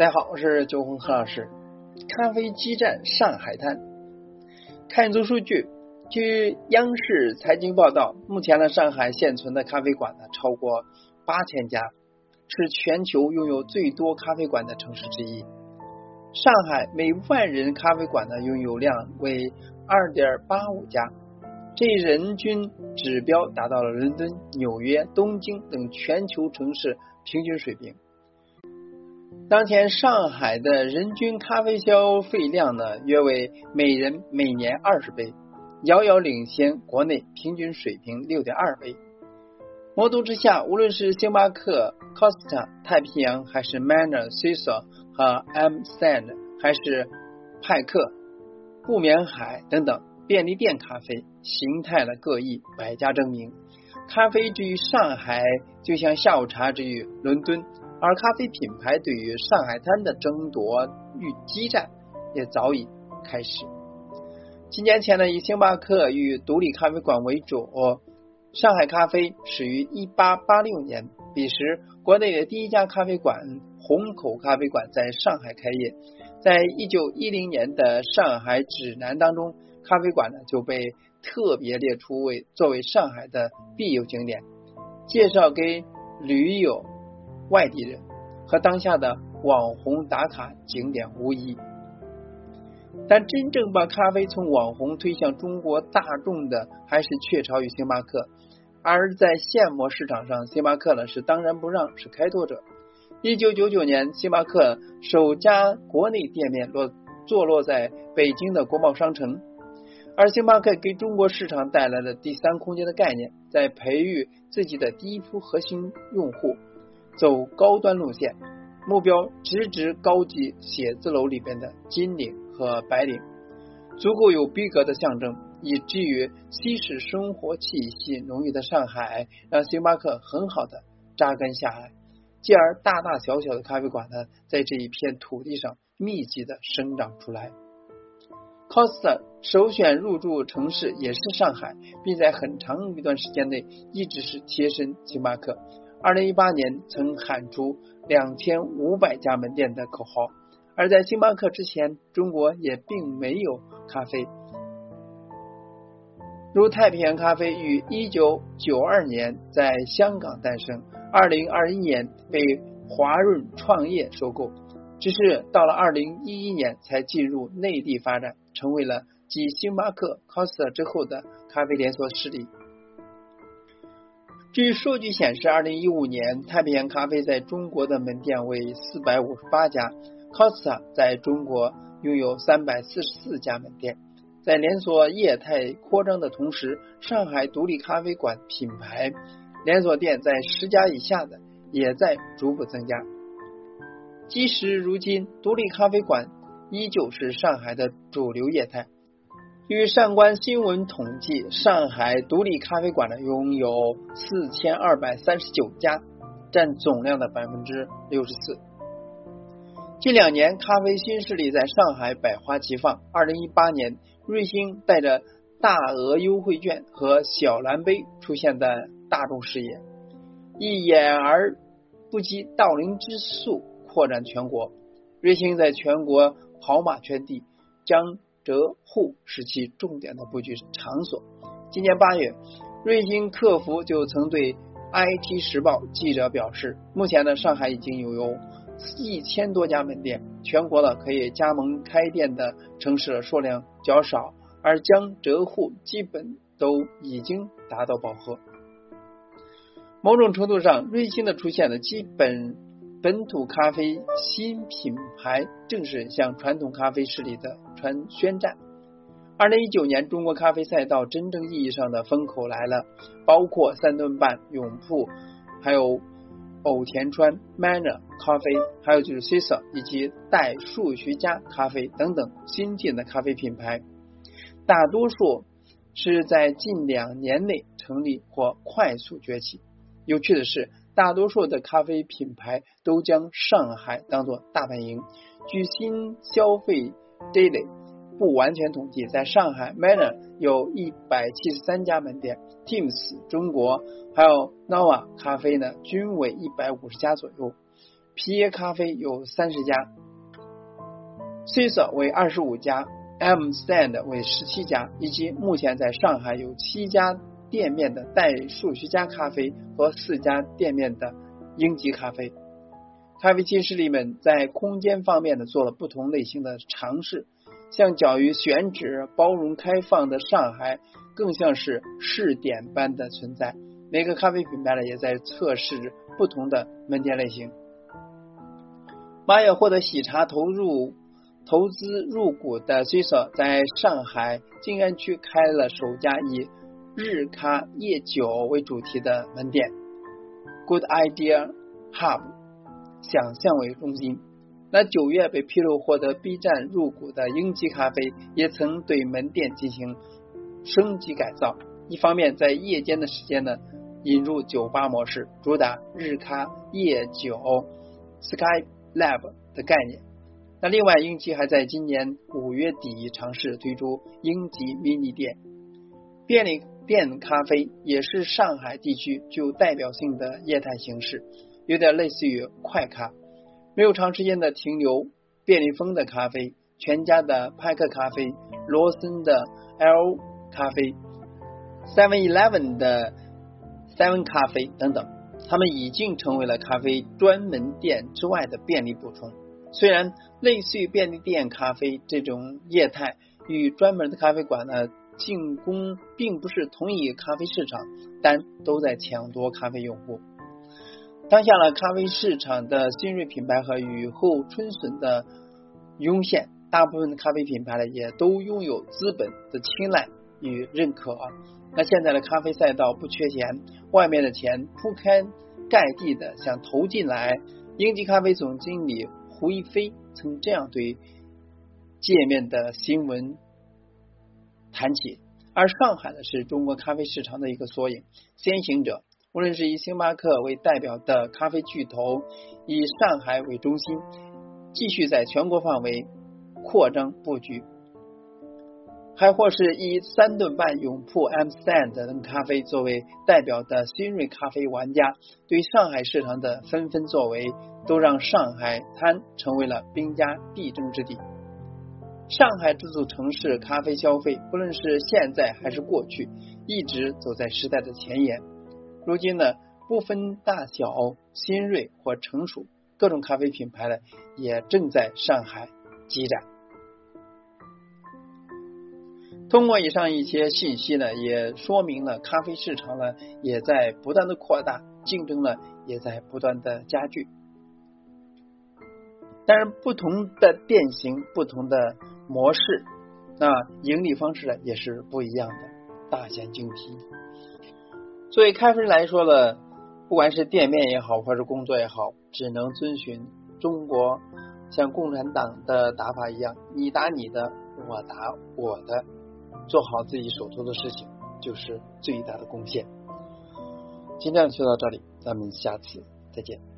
大家好，我是九红何老师。咖啡基站上海滩，看一组数据。据央视财经报道，目前呢，上海现存的咖啡馆呢超过八千家，是全球拥有最多咖啡馆的城市之一。上海每万人咖啡馆的拥有量为二点八五家，这一人均指标达到了伦敦、纽约、东京等全球城市平均水平。当前上海的人均咖啡消费量呢，约为每人每年二十杯，遥遥领先国内平均水平六点二杯。魔都之下，无论是星巴克、Costa、太平洋，还是 Manner、c i s o 和 M Stand，还是派克、不眠海等等便利店咖啡，形态的各异，百家争鸣。咖啡之于上海，就像下午茶之于伦敦。而咖啡品牌对于上海滩的争夺与激战也早已开始。几年前呢，以星巴克与独立咖啡馆为主，上海咖啡始于一八八六年，彼时国内的第一家咖啡馆虹口咖啡馆在上海开业。在一九一零年的上海指南当中，咖啡馆呢就被特别列出为作为上海的必游景点，介绍给驴友。外地人和当下的网红打卡景点无异，但真正把咖啡从网红推向中国大众的，还是雀巢与星巴克。而在现磨市场上，星巴克呢是当仁不让，是开拓者。一九九九年，星巴克首家国内店面落坐落在北京的国贸商城，而星巴克给中国市场带来了第三空间的概念，在培育自己的第一批核心用户。走高端路线，目标直指高级写字楼里边的金领和白领，足够有逼格的象征，以至于西式生活气息浓郁的上海，让星巴克很好的扎根下来，继而大大小小的咖啡馆呢，在这一片土地上密集的生长出来。Costa 首选入驻城市也是上海，并在很长一段时间内一直是贴身星巴克。二零一八年曾喊出两千五百家门店的口号，而在星巴克之前，中国也并没有咖啡。如太平洋咖啡于一九九二年在香港诞生，二零二一年被华润创业收购，只是到了二零一一年才进入内地发展，成为了继星巴克、Costa 之后的咖啡连锁势力。据数据显示，二零一五年太平洋咖啡在中国的门店为四百五十八家，Costa 在中国拥有三百四十四家门店。在连锁业态扩张的同时，上海独立咖啡馆品牌连锁店在十家以下的也在逐步增加。即使如今，独立咖啡馆依旧是上海的主流业态。据上官新闻统计，上海独立咖啡馆呢拥有四千二百三十九家，占总量的百分之六十四。近两年，咖啡新势力在上海百花齐放。二零一八年，瑞星带着大额优惠券和小蓝杯出现在大众视野，一眼而不及道林之速扩展全国。瑞星在全国跑马圈地，将。浙沪是其重点的布局场所。今年八月，瑞幸客服就曾对 IT 时报记者表示，目前呢，上海已经有有一千多家门店，全国的可以加盟开店的城市的数量较少，而江浙沪基本都已经达到饱和。某种程度上，瑞幸的出现呢，基本。本土咖啡新品牌正式向传统咖啡势力的传宣战。二零一九年，中国咖啡赛道真正意义上的风口来了，包括三顿半、永铺，还有偶田川、Manner 咖啡，还有就是 Cisa 以及代数学家咖啡等等新进的咖啡品牌，大多数是在近两年内成立或快速崛起。有趣的是。大多数的咖啡品牌都将上海当做大本营。据新消费 Daily 不完全统计，在上海 Manner 有一百七十三家门店，Teams 中国还有 Nova 咖啡呢，均为一百五十家左右。皮耶咖啡有三十家，Cisa 为二十五家，M Stand 为十七家，以及目前在上海有七家店面的代数学家咖啡和四家店面的英吉咖啡。咖啡新势力们在空间方面呢做了不同类型的尝试，相较于选址包容开放的上海，更像是试点般的存在。每个咖啡品牌呢也在测试不同的门店类型。马也获得喜茶投入投资入股的 c i s a 在上海静安区开了首家以日咖夜酒为主题的门店，Good Idea Hub。想象为中心。那九月被披露获得 B 站入股的英吉咖啡，也曾对门店进行升级改造。一方面，在夜间的时间呢，引入酒吧模式，主打日咖夜酒 Sky Lab 的概念。那另外，英吉还在今年五月底尝试推出英吉 mini 店，便利店咖啡也是上海地区具有代表性的业态形式。有点类似于快咖，没有长时间的停留。便利蜂的咖啡、全家的派克咖啡、罗森的 L 咖啡、Seven Eleven 的 Seven 咖啡等等，他们已经成为了咖啡专门店之外的便利补充。虽然类似于便利店咖啡这种业态与专门的咖啡馆呢进攻并不是同一咖啡市场，但都在抢夺咖啡用户。当下呢，咖啡市场的新锐品牌和雨后春笋的涌现，大部分的咖啡品牌呢也都拥有资本的青睐与认可。那现在的咖啡赛道不缺钱，外面的钱铺开盖地的想投进来。英吉咖啡总经理胡一飞曾这样对界面的新闻谈起，而上海呢是中国咖啡市场的一个缩影，先行者。无论是以星巴克为代表的咖啡巨头，以上海为中心，继续在全国范围扩张布局，还或是以三顿半永铺 M Stand 等咖啡作为代表的新锐咖啡玩家，对上海市场的纷纷作为，都让上海滩成为了兵家必争之地。上海这座城市咖啡消费，不论是现在还是过去，一直走在时代的前沿。如今呢，不分大小、新锐或成熟，各种咖啡品牌呢也正在上海积攒。通过以上一些信息呢，也说明了咖啡市场呢也在不断的扩大，竞争呢也在不断的加剧。但是不同的店型、不同的模式，那盈利方式呢也是不一样的，大显精辟。作为咖啡人来说呢，不管是店面也好，或者工作也好，只能遵循中国像共产党的打法一样，你打你的，我打我的，做好自己手头的事情，就是最大的贡献。今天就到这里，咱们下次再见。